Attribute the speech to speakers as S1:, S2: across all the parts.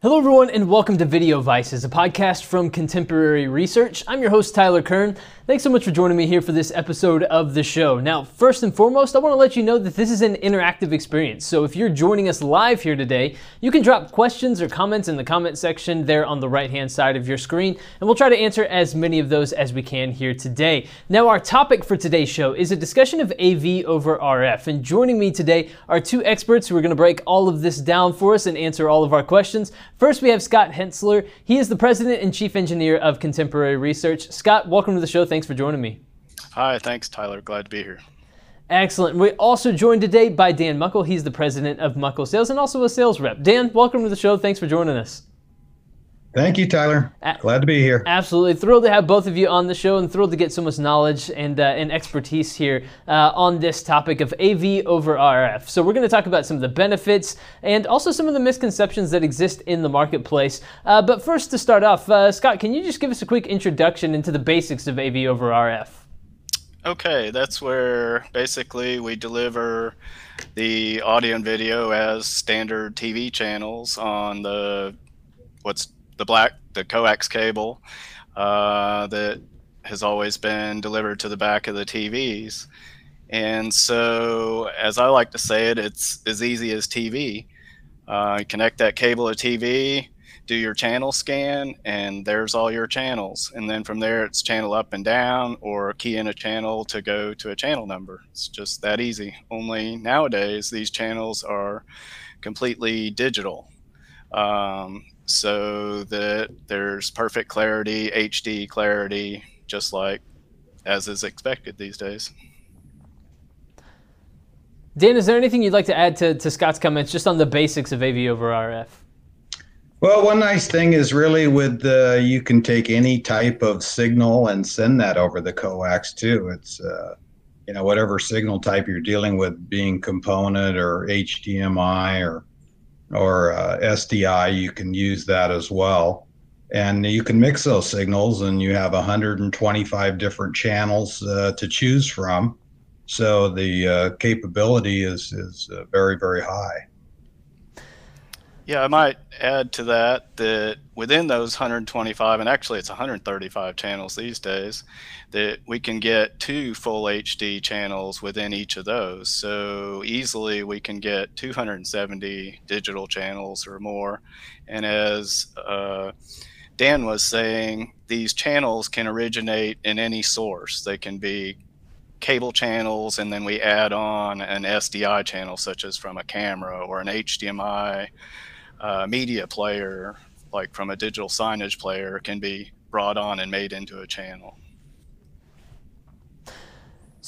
S1: Hello, everyone, and welcome to Video Vices, a podcast from Contemporary Research. I'm your host, Tyler Kern. Thanks so much for joining me here for this episode of the show. Now, first and foremost, I want to let you know that this is an interactive experience. So if you're joining us live here today, you can drop questions or comments in the comment section there on the right hand side of your screen, and we'll try to answer as many of those as we can here today. Now, our topic for today's show is a discussion of AV over RF, and joining me today are two experts who are going to break all of this down for us and answer all of our questions. First, we have Scott Hensler. He is the president and chief engineer of Contemporary Research. Scott, welcome to the show. Thanks for joining me.
S2: Hi, thanks, Tyler. Glad to be here.
S1: Excellent. We're also joined today by Dan Muckle. He's the president of Muckle Sales and also a sales rep. Dan, welcome to the show. Thanks for joining us.
S3: Thank you, Tyler. Glad to be here.
S1: Absolutely thrilled to have both of you on the show, and thrilled to get so much knowledge and uh, and expertise here uh, on this topic of AV over RF. So we're going to talk about some of the benefits and also some of the misconceptions that exist in the marketplace. Uh, but first, to start off, uh, Scott, can you just give us a quick introduction into the basics of AV over RF?
S2: Okay, that's where basically we deliver the audio and video as standard TV channels on the what's the black the coax cable uh, that has always been delivered to the back of the TVs. And so, as I like to say it, it's as easy as TV. Uh, connect that cable to TV, do your channel scan, and there's all your channels. And then from there, it's channel up and down, or key in a channel to go to a channel number. It's just that easy. Only nowadays, these channels are completely digital. Um, so that there's perfect clarity, HD clarity, just like as is expected these days.
S1: Dan, is there anything you'd like to add to, to Scott's comments just on the basics of AV over RF?
S3: Well, one nice thing is really with the you can take any type of signal and send that over the coax too. It's uh, you know whatever signal type you're dealing with, being component or HDMI or or uh, SDI, you can use that as well. And you can mix those signals, and you have 125 different channels uh, to choose from. So the uh, capability is is uh, very very high.
S2: Yeah, I might add to that that within those 125, and actually it's 135 channels these days, that we can get two full HD channels within each of those. So easily we can get 270 digital channels or more. And as uh, Dan was saying, these channels can originate in any source. They can be cable channels, and then we add on an SDI channel, such as from a camera or an HDMI uh, media player, like from a digital signage player, can be brought on and made into a channel.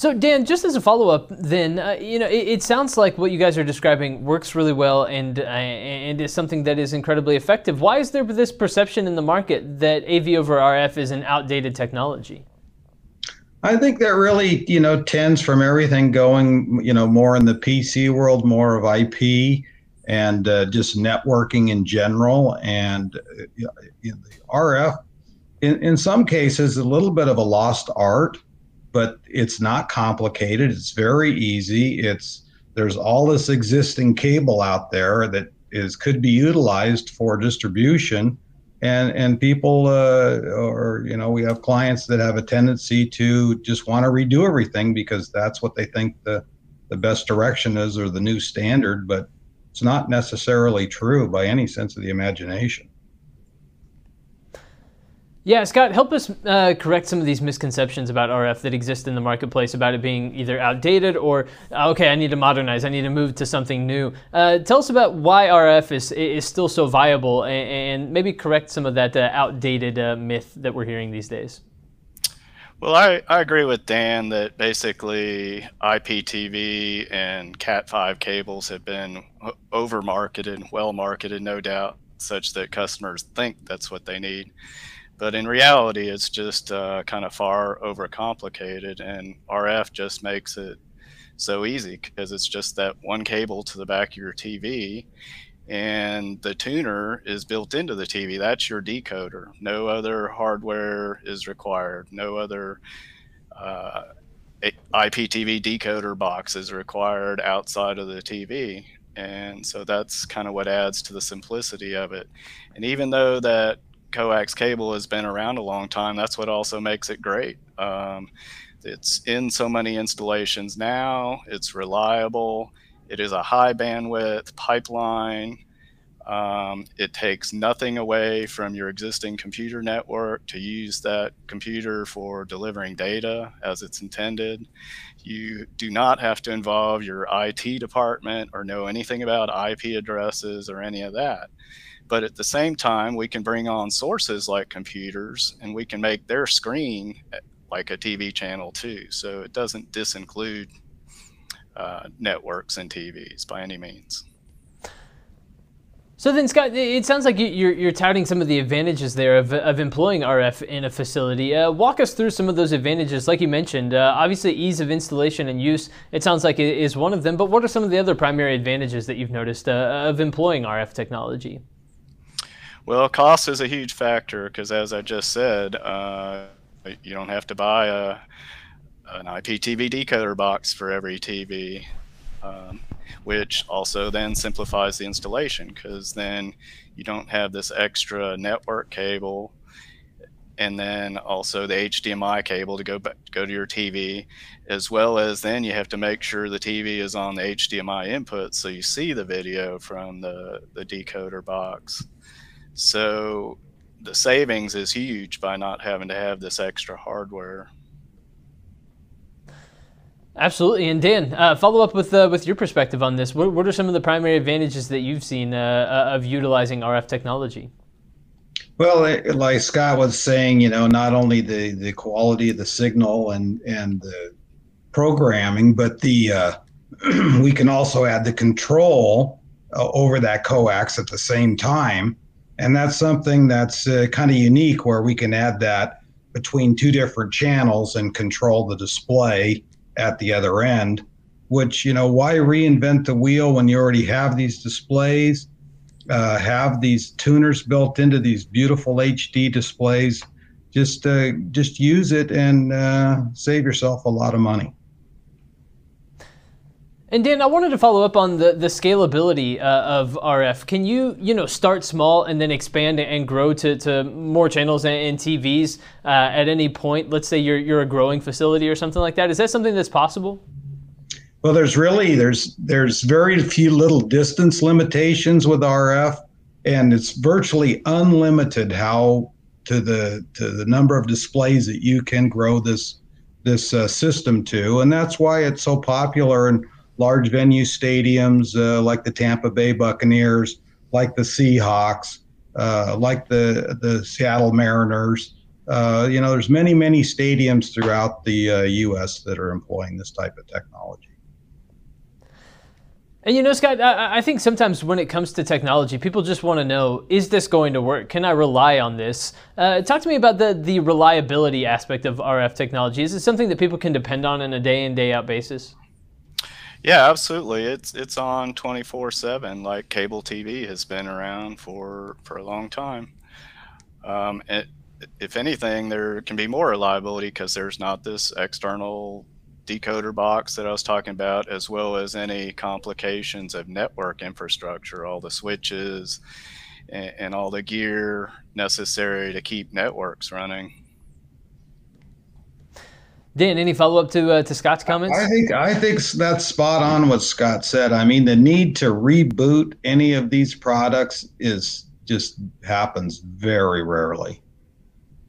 S1: So Dan, just as a follow-up, then uh, you know it, it, sounds like what you guys are describing works really well and uh, and is something that is incredibly effective. Why is there this perception in the market that AV over RF is an outdated technology?
S3: I think that really you know tends from everything going you know more in the PC world, more of IP and uh, just networking in general. And uh, the RF, in, in some cases, a little bit of a lost art, but it's not complicated. It's very easy. It's there's all this existing cable out there that is could be utilized for distribution and and people uh, or you know we have clients that have a tendency to just want to redo everything because that's what they think the the best direction is or the new standard but it's not necessarily true by any sense of the imagination.
S1: Yeah, Scott, help us uh, correct some of these misconceptions about RF that exist in the marketplace about it being either outdated or, uh, okay, I need to modernize, I need to move to something new. Uh, tell us about why RF is, is still so viable and, and maybe correct some of that uh, outdated uh, myth that we're hearing these days.
S2: Well, I, I agree with Dan that basically IPTV and Cat5 cables have been over marketed, well marketed, no doubt, such that customers think that's what they need. But in reality, it's just uh, kind of far overcomplicated, and RF just makes it so easy because it's just that one cable to the back of your TV and the tuner is built into the TV. That's your decoder. No other hardware is required. No other uh, IPTV decoder box is required outside of the TV. And so that's kind of what adds to the simplicity of it. And even though that coax cable has been around a long time, that's what also makes it great. Um, it's in so many installations now, it's reliable, it is a high bandwidth pipeline. Um, it takes nothing away from your existing computer network to use that computer for delivering data as it's intended. You do not have to involve your IT department or know anything about IP addresses or any of that. But at the same time, we can bring on sources like computers and we can make their screen like a TV channel too. So it doesn't disinclude uh, networks and TVs by any means.
S1: So then, Scott, it sounds like you're, you're touting some of the advantages there of, of employing RF in a facility. Uh, walk us through some of those advantages. Like you mentioned, uh, obviously ease of installation and use, it sounds like it is one of them, but what are some of the other primary advantages that you've noticed uh, of employing RF technology?
S2: Well, cost is a huge factor because as I just said, uh, you don't have to buy a, an IPTV decoder box for every TV. Um, which also then simplifies the installation because then you don't have this extra network cable and then also the HDMI cable to go back, go to your TV, as well as then you have to make sure the TV is on the HDMI input so you see the video from the, the decoder box. So the savings is huge by not having to have this extra hardware.
S1: Absolutely, and Dan, uh, follow up with uh, with your perspective on this. What, what, are some of the primary advantages that you've seen uh, uh of utilizing RF technology?
S3: Well, like Scott was saying, you know, not only the the quality of the signal and and the programming, but the uh, we can also add the control uh, over that coax at the same time, and that's something that's kind of unique where we can add that between two different channels and control the display at the other end, which, you know, why reinvent the wheel when you already have these displays, uh, have these tuners built into these beautiful HD displays? Just, uh, just use it and uh, save yourself a lot of money.
S1: And Dan, I wanted to follow up on the, the scalability uh, of RF. Can you, you know, start small and then expand and grow to, to more channels and, and TVs uh, at any point? Let's say you're, you're a growing facility or something like that. Is that something that's possible?
S3: Well, there's really there's there's very few little distance limitations with RF, and it's virtually unlimited how to the to the number of displays that you can grow this this uh, system to, and that's why it's so popular and large venue stadiums uh, like the Tampa Bay Buccaneers, like the Seahawks, uh, like the the Seattle Mariners. Uh, you know, there's many many stadiums throughout the U.S. Uh, that are employing this type of technology.
S1: And you know, Scott, I, I, think sometimes when it comes to technology, people just want to know: Is this going to work? Can I rely on this? Uh, talk to me about the the reliability aspect of RF technology. Is it something that people can depend on on a day in day out basis?
S2: Yeah, absolutely. It's it's on 24/7 like cable TV has been around for for a long time. Um, it, if anything, there can be more reliability because there's not this external decoder box that I was talking about, as well as any complications of network infrastructure, all the switches and, and all the gear necessary to keep networks running.
S1: Dan, any follow up to uh, to Scott's comments?
S3: I think I think that's spot on what Scott said. I mean, the need to reboot any of these products is just happens very rarely,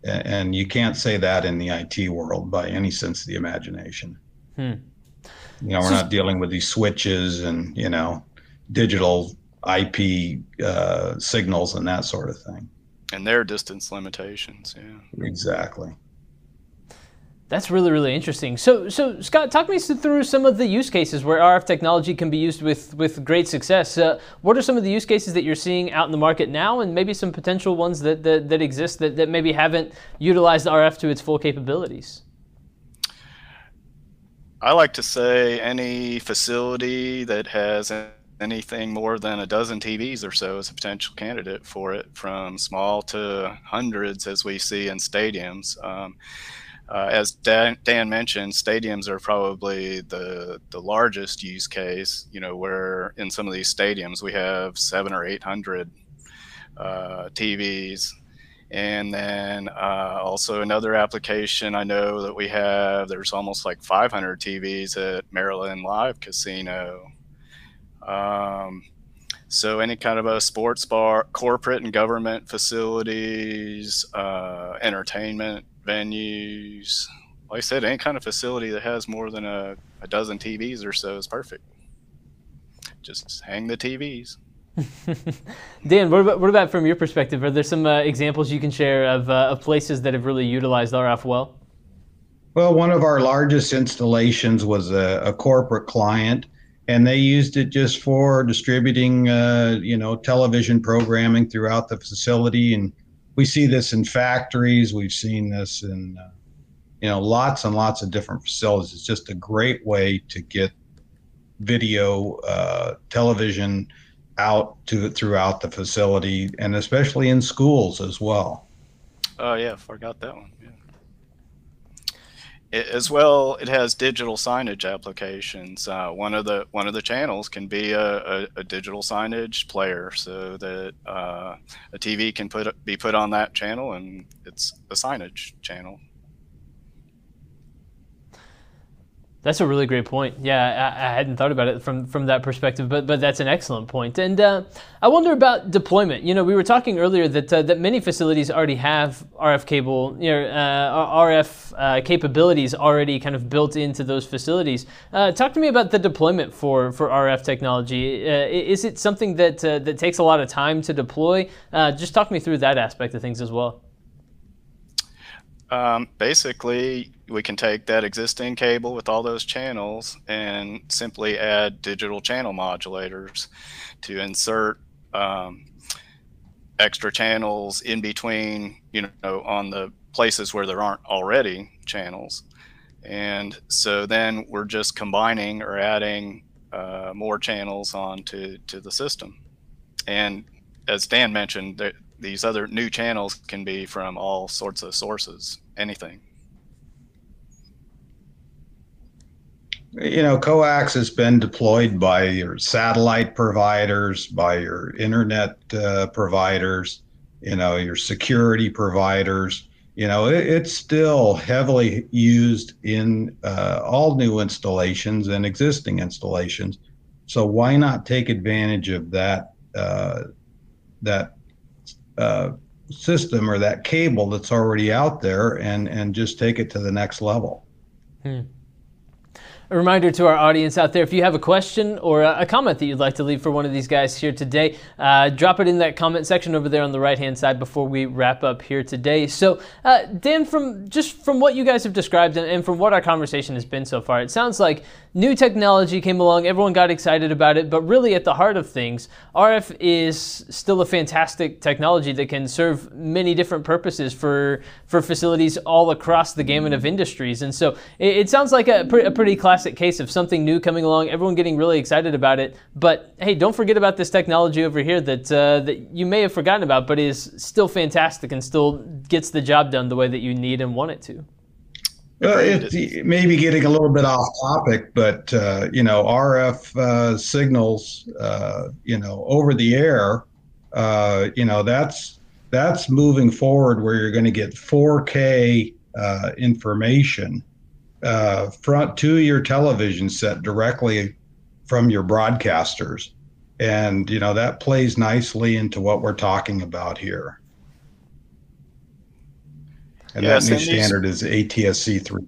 S3: and you can't say that in the IT world by any sense of the imagination. Hmm. You know, we're not dealing with these switches and you know digital IP uh, signals and that sort of thing.
S2: And their distance limitations, yeah.
S3: Exactly.
S1: That's really, really interesting. So, so Scott, talk me through some of the use cases where RF technology can be used with, with great success. Uh, what are some of the use cases that you're seeing out in the market now, and maybe some potential ones that, that, that exist that, that maybe haven't utilized RF to its full capabilities?
S2: I like to say any facility that has anything more than a dozen TVs or so is a potential candidate for it, from small to hundreds, as we see in stadiums. Um, uh, as Dan, Dan, mentioned, stadiums are probably the the largest use case. You know, where in some of these stadiums we have seven or eight hundred uh, TVs, and then uh, also another application I know that we have. There's almost like 500 TVs at Maryland Live Casino. Um, so any kind of a sports bar, corporate and government facilities, uh, entertainment venues. Like I said, any kind of facility that has more than a, a dozen TVs or so is perfect. Just hang the TVs.
S1: Dan, what about, what about, from your perspective? Are there some uh, examples you can share of, uh, of places that have really utilized RF well?
S3: Well, one of our largest installations was a, a corporate client and they used it just for distributing, uh, you know, television programming throughout the facility. And we see this in factories. We've seen this in, uh, you know, lots and lots of different facilities. It's just a great way to get video, uh, television out to throughout the facility, and especially in schools as well.
S2: Oh yeah, forgot that one as well, it has digital signage applications. Uh, one of the one of the channels can be a, a, a digital signage player, so that uh, a TV can put be put on that channel, and it's a signage channel.
S1: That's a really great point. Yeah, I, I, hadn't thought about it from from that perspective, but but that's an excellent point. And uh, I wonder about deployment. You know, we were talking earlier that uh, that many facilities already have RF cable, you know, uh, RF uh, capabilities already kind of built into those facilities. Uh, talk to me about the deployment for for RF technology. Uh, is it something that that takes a lot of time to deploy? just talk me through that aspect of things as well.
S2: Um, basically, we can take that existing cable with all those channels and simply add digital channel modulators to insert um, extra channels in between, you know, on the places where there aren't already channels. And so then we're just combining or adding uh, more channels onto to the system. And as Dan mentioned, these other new channels can be from all sorts of sources, anything.
S3: You know, coax has been deployed by your satellite providers, by your internet uh, providers, you know, your security providers. You know, it, it's still heavily used in uh, all new installations and existing installations. So why not take advantage of that uh, that uh, system or that cable that's already out there and and just take it to the next level. Hmm.
S1: A reminder to our audience out there if you have a question or a comment that you'd like to leave for one of these guys here today, uh, drop it in that comment section over there on the right hand side before we wrap up here today. So, uh, Dan, from just from what you guys have described and, and from what our conversation has been so far, it sounds like new technology came along, everyone got excited about it, but really at the heart of things, RF is still a fantastic technology that can serve many different purposes for for facilities all across the gamut of industries. And so it, it sounds like a, pre- a pretty classic case of something new coming along, everyone getting really excited about it. But hey, don't forget about this technology over here that uh, that you may have forgotten about, but is still fantastic and still gets the job done the way that you need and want it to.
S3: Uh, it may be getting a little bit off topic, but uh, you know, RF uh, signals, uh, you know, over the air, uh, you know, that's that's moving forward where you're going to get 4K uh, information front to your television set directly from your broadcasters, and you know that plays nicely into what we're talking about here. And yes, that new standard these, is ATSC 3.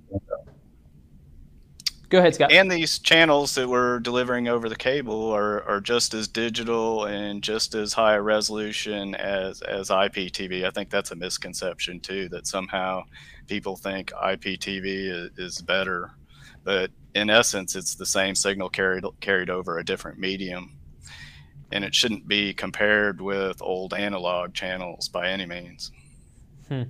S1: Go ahead, Scott.
S2: And these channels that we're delivering over the cable are, are just as digital and just as high a resolution as, as IPTV. I think that's a misconception, too, that somehow people think IPTV is, is better. But in essence, it's the same signal carried, carried over a different medium. And it shouldn't be compared with old analog channels by any means. Hmm.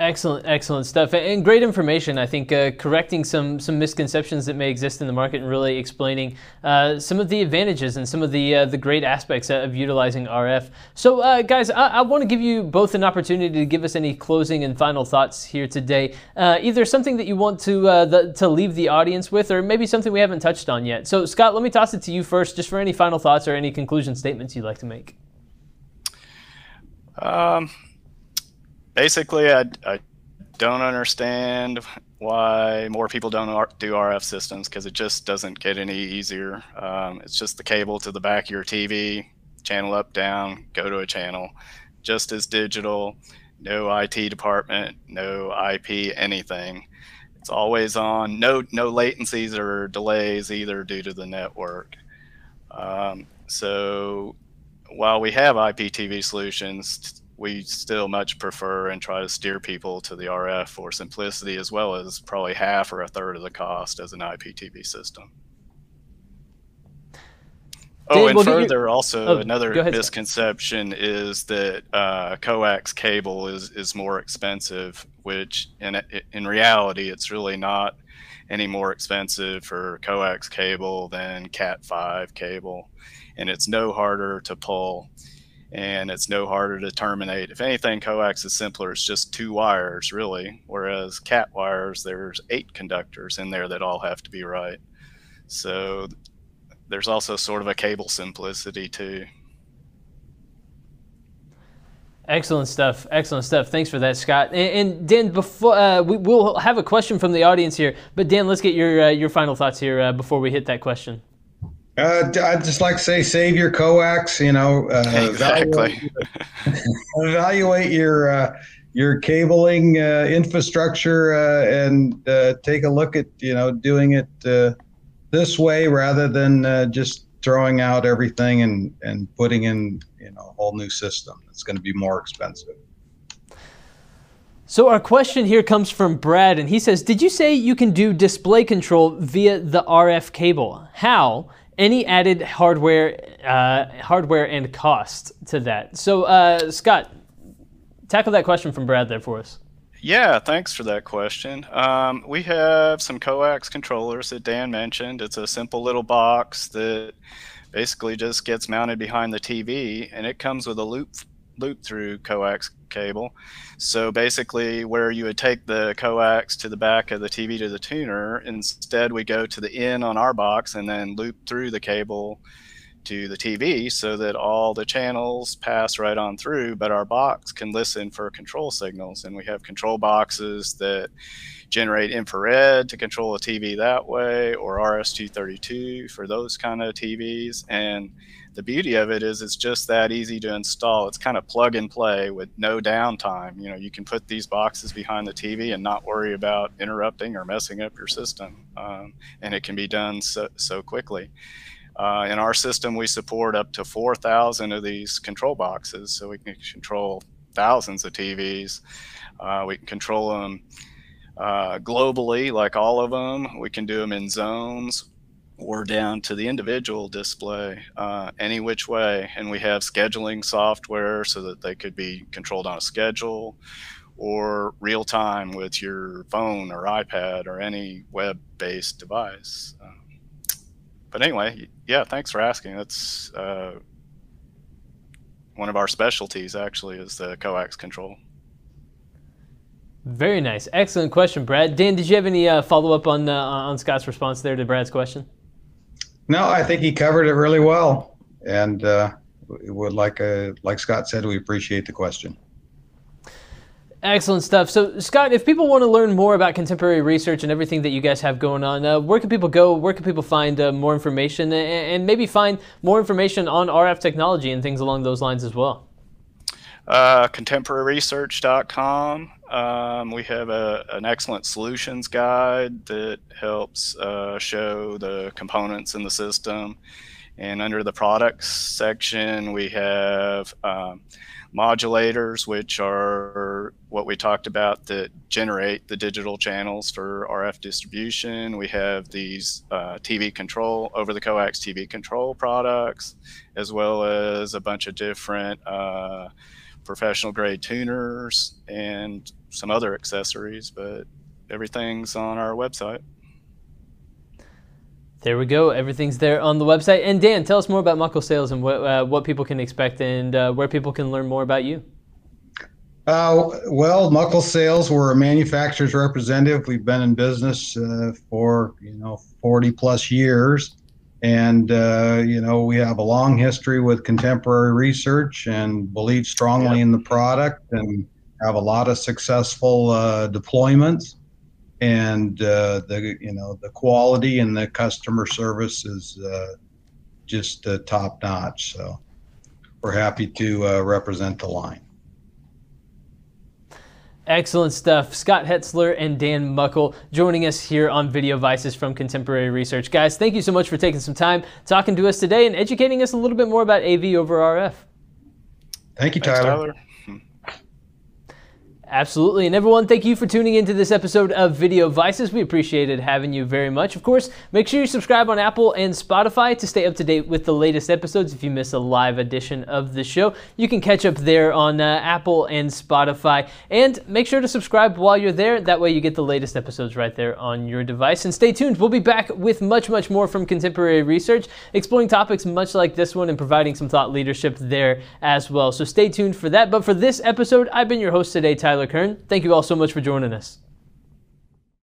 S1: Excellent, excellent stuff, and great information. I think uh, correcting some some misconceptions that may exist in the market, and really explaining uh, some of the advantages and some of the uh, the great aspects of utilizing RF. So, uh, guys, I, I want to give you both an opportunity to give us any closing and final thoughts here today. Uh, either something that you want to uh, the, to leave the audience with, or maybe something we haven't touched on yet. So, Scott, let me toss it to you first, just for any final thoughts or any conclusion statements you'd like to make.
S2: Um basically, I, I don't understand why more people don't do RF systems because it just doesn't get any easier. Um, it's just the cable to the back of your TV, channel up, down, go to a channel, just as digital, no IT department, no IP, anything. It's always on, no, no latencies or delays either due to the network. Um, so while we have IPTV solutions, we still much prefer and try to steer people to the RF for simplicity as well as probably half or a third of the cost as an IPTV system. Oh, and further, also oh, another ahead, misconception is that uh, coax cable is is more expensive, which in in reality, it's really not any more expensive for coax cable than Cat five cable, and it's no harder to pull and it's no harder to terminate. If anything, coax is simpler. It's just two wires, really. Whereas cat wires, there's eight conductors in there that all have to be right. So there's also sort of a cable simplicity too.
S1: Excellent stuff. Excellent stuff. Thanks for that, Scott. And, and Dan, before uh, we, will have a question from the audience here, but Dan, let's get your uh, your final thoughts here uh, before we hit that question.
S3: Uh, I'd just like to say, save your coax. You know, uh,
S2: exactly.
S3: Evaluate, evaluate your uh, your cabling uh, infrastructure uh, and uh, take a look at you know doing it this way rather than just throwing out everything and and putting in you know a whole new system. It's going to be more expensive.
S1: So our question here comes from Brad, and he says, "Did you say you can do display control via the RF cable? How?" Any added hardware, uh, hardware and cost to that. So, uh, Scott, tackle that question from Brad there for us.
S2: Yeah, thanks for that question. Um, we have some coax controllers that Dan mentioned. It's a simple little box that basically just gets mounted behind the TV, and it comes with a loop loop through coax cable. So basically, where you would take the coax to the back of the TV to the tuner, instead we go to the in on our box and then loop through the cable to the TV so that all the channels pass right on through, but our box can listen for control signals. And we have control boxes that generate infrared to control a TV that way, or RS-232 for those kind of TVs. And the beauty of it is it's just that easy to install. It's kind of plug and play with no downtime. You know, you can put these boxes behind the TV and not worry about interrupting or messing up your system. Um, and it can be done so, so quickly. Uh, in our system, we support up to 4,000 of these control boxes, so we can control thousands of TVs. Uh, we can control them uh, globally, like all of them. We can do them in zones or down to the individual display uh, any which way. And we have scheduling software so that they could be controlled on a schedule or real time with your phone or iPad or any web based device. Um, but anyway, yeah, thanks for asking. That's uh, one of our specialties, actually, is the coax control.
S1: Very nice. Excellent question, Brad. Dan, did you have any uh, follow up on, uh, on Scott's response there to Brad's question?
S3: No, I think he covered it really well, and uh, would like uh, like Scott said, we appreciate the question.
S1: Excellent stuff. So, Scott, if people want to learn more about contemporary research and everything that you guys have going on, uh, where can people go? Where can people find uh, more information and, and, maybe find more information on RF technology and things along those lines as well?
S2: Uh, contemporaryresearch.com. Um, we have a, an excellent solutions guide that helps uh, show the components in the system. And under the products section, we have um, modulators, which are what we talked about that generate the digital channels for RF distribution. We have these uh, TV control, over the coax TV control products, as well as a bunch of different uh, professional grade tuners and some other accessories, but everything's on our website.
S1: There we go. Everything's there on the website. And Dan, tell us more about Muckle Sales and what, uh, what people can expect and uh, where people can learn more about you.
S3: Uh, well, Muckle Sales, we're a manufacturer's representative. We've been in business uh, for you know 40 plus years, and uh, you know we have a long history with contemporary research and believe strongly yeah. in the product and have a lot of successful uh, deployments and uh, the you know the quality and the customer service is uh, just uh, top notch. So we're happy to uh, represent the line.
S1: Excellent stuff. Scott Hetzler and Dan Muckle joining us here on Video Vices from Contemporary Research. Guys, thank you so much for taking some time talking to us today and educating us a little bit more about AV over RF.
S3: Thank you, Tyler. Tyler.
S1: Absolutely. And everyone, thank you for tuning into this episode of Video Vices. We appreciated having you very much. Of course, make sure you subscribe on Apple and Spotify to stay up to date with the latest episodes. If you miss a live edition of the show, you can catch up there on uh, Apple and Spotify. And make sure to subscribe while you're there. That way, you get the latest episodes right there on your device. And stay tuned. We'll be back with much, much more from contemporary research, exploring topics much like this one and providing some thought leadership there as well. So stay tuned for that. But for this episode, I've been your host today, Tyler. Tyler Kern. Thank you all so much for joining us.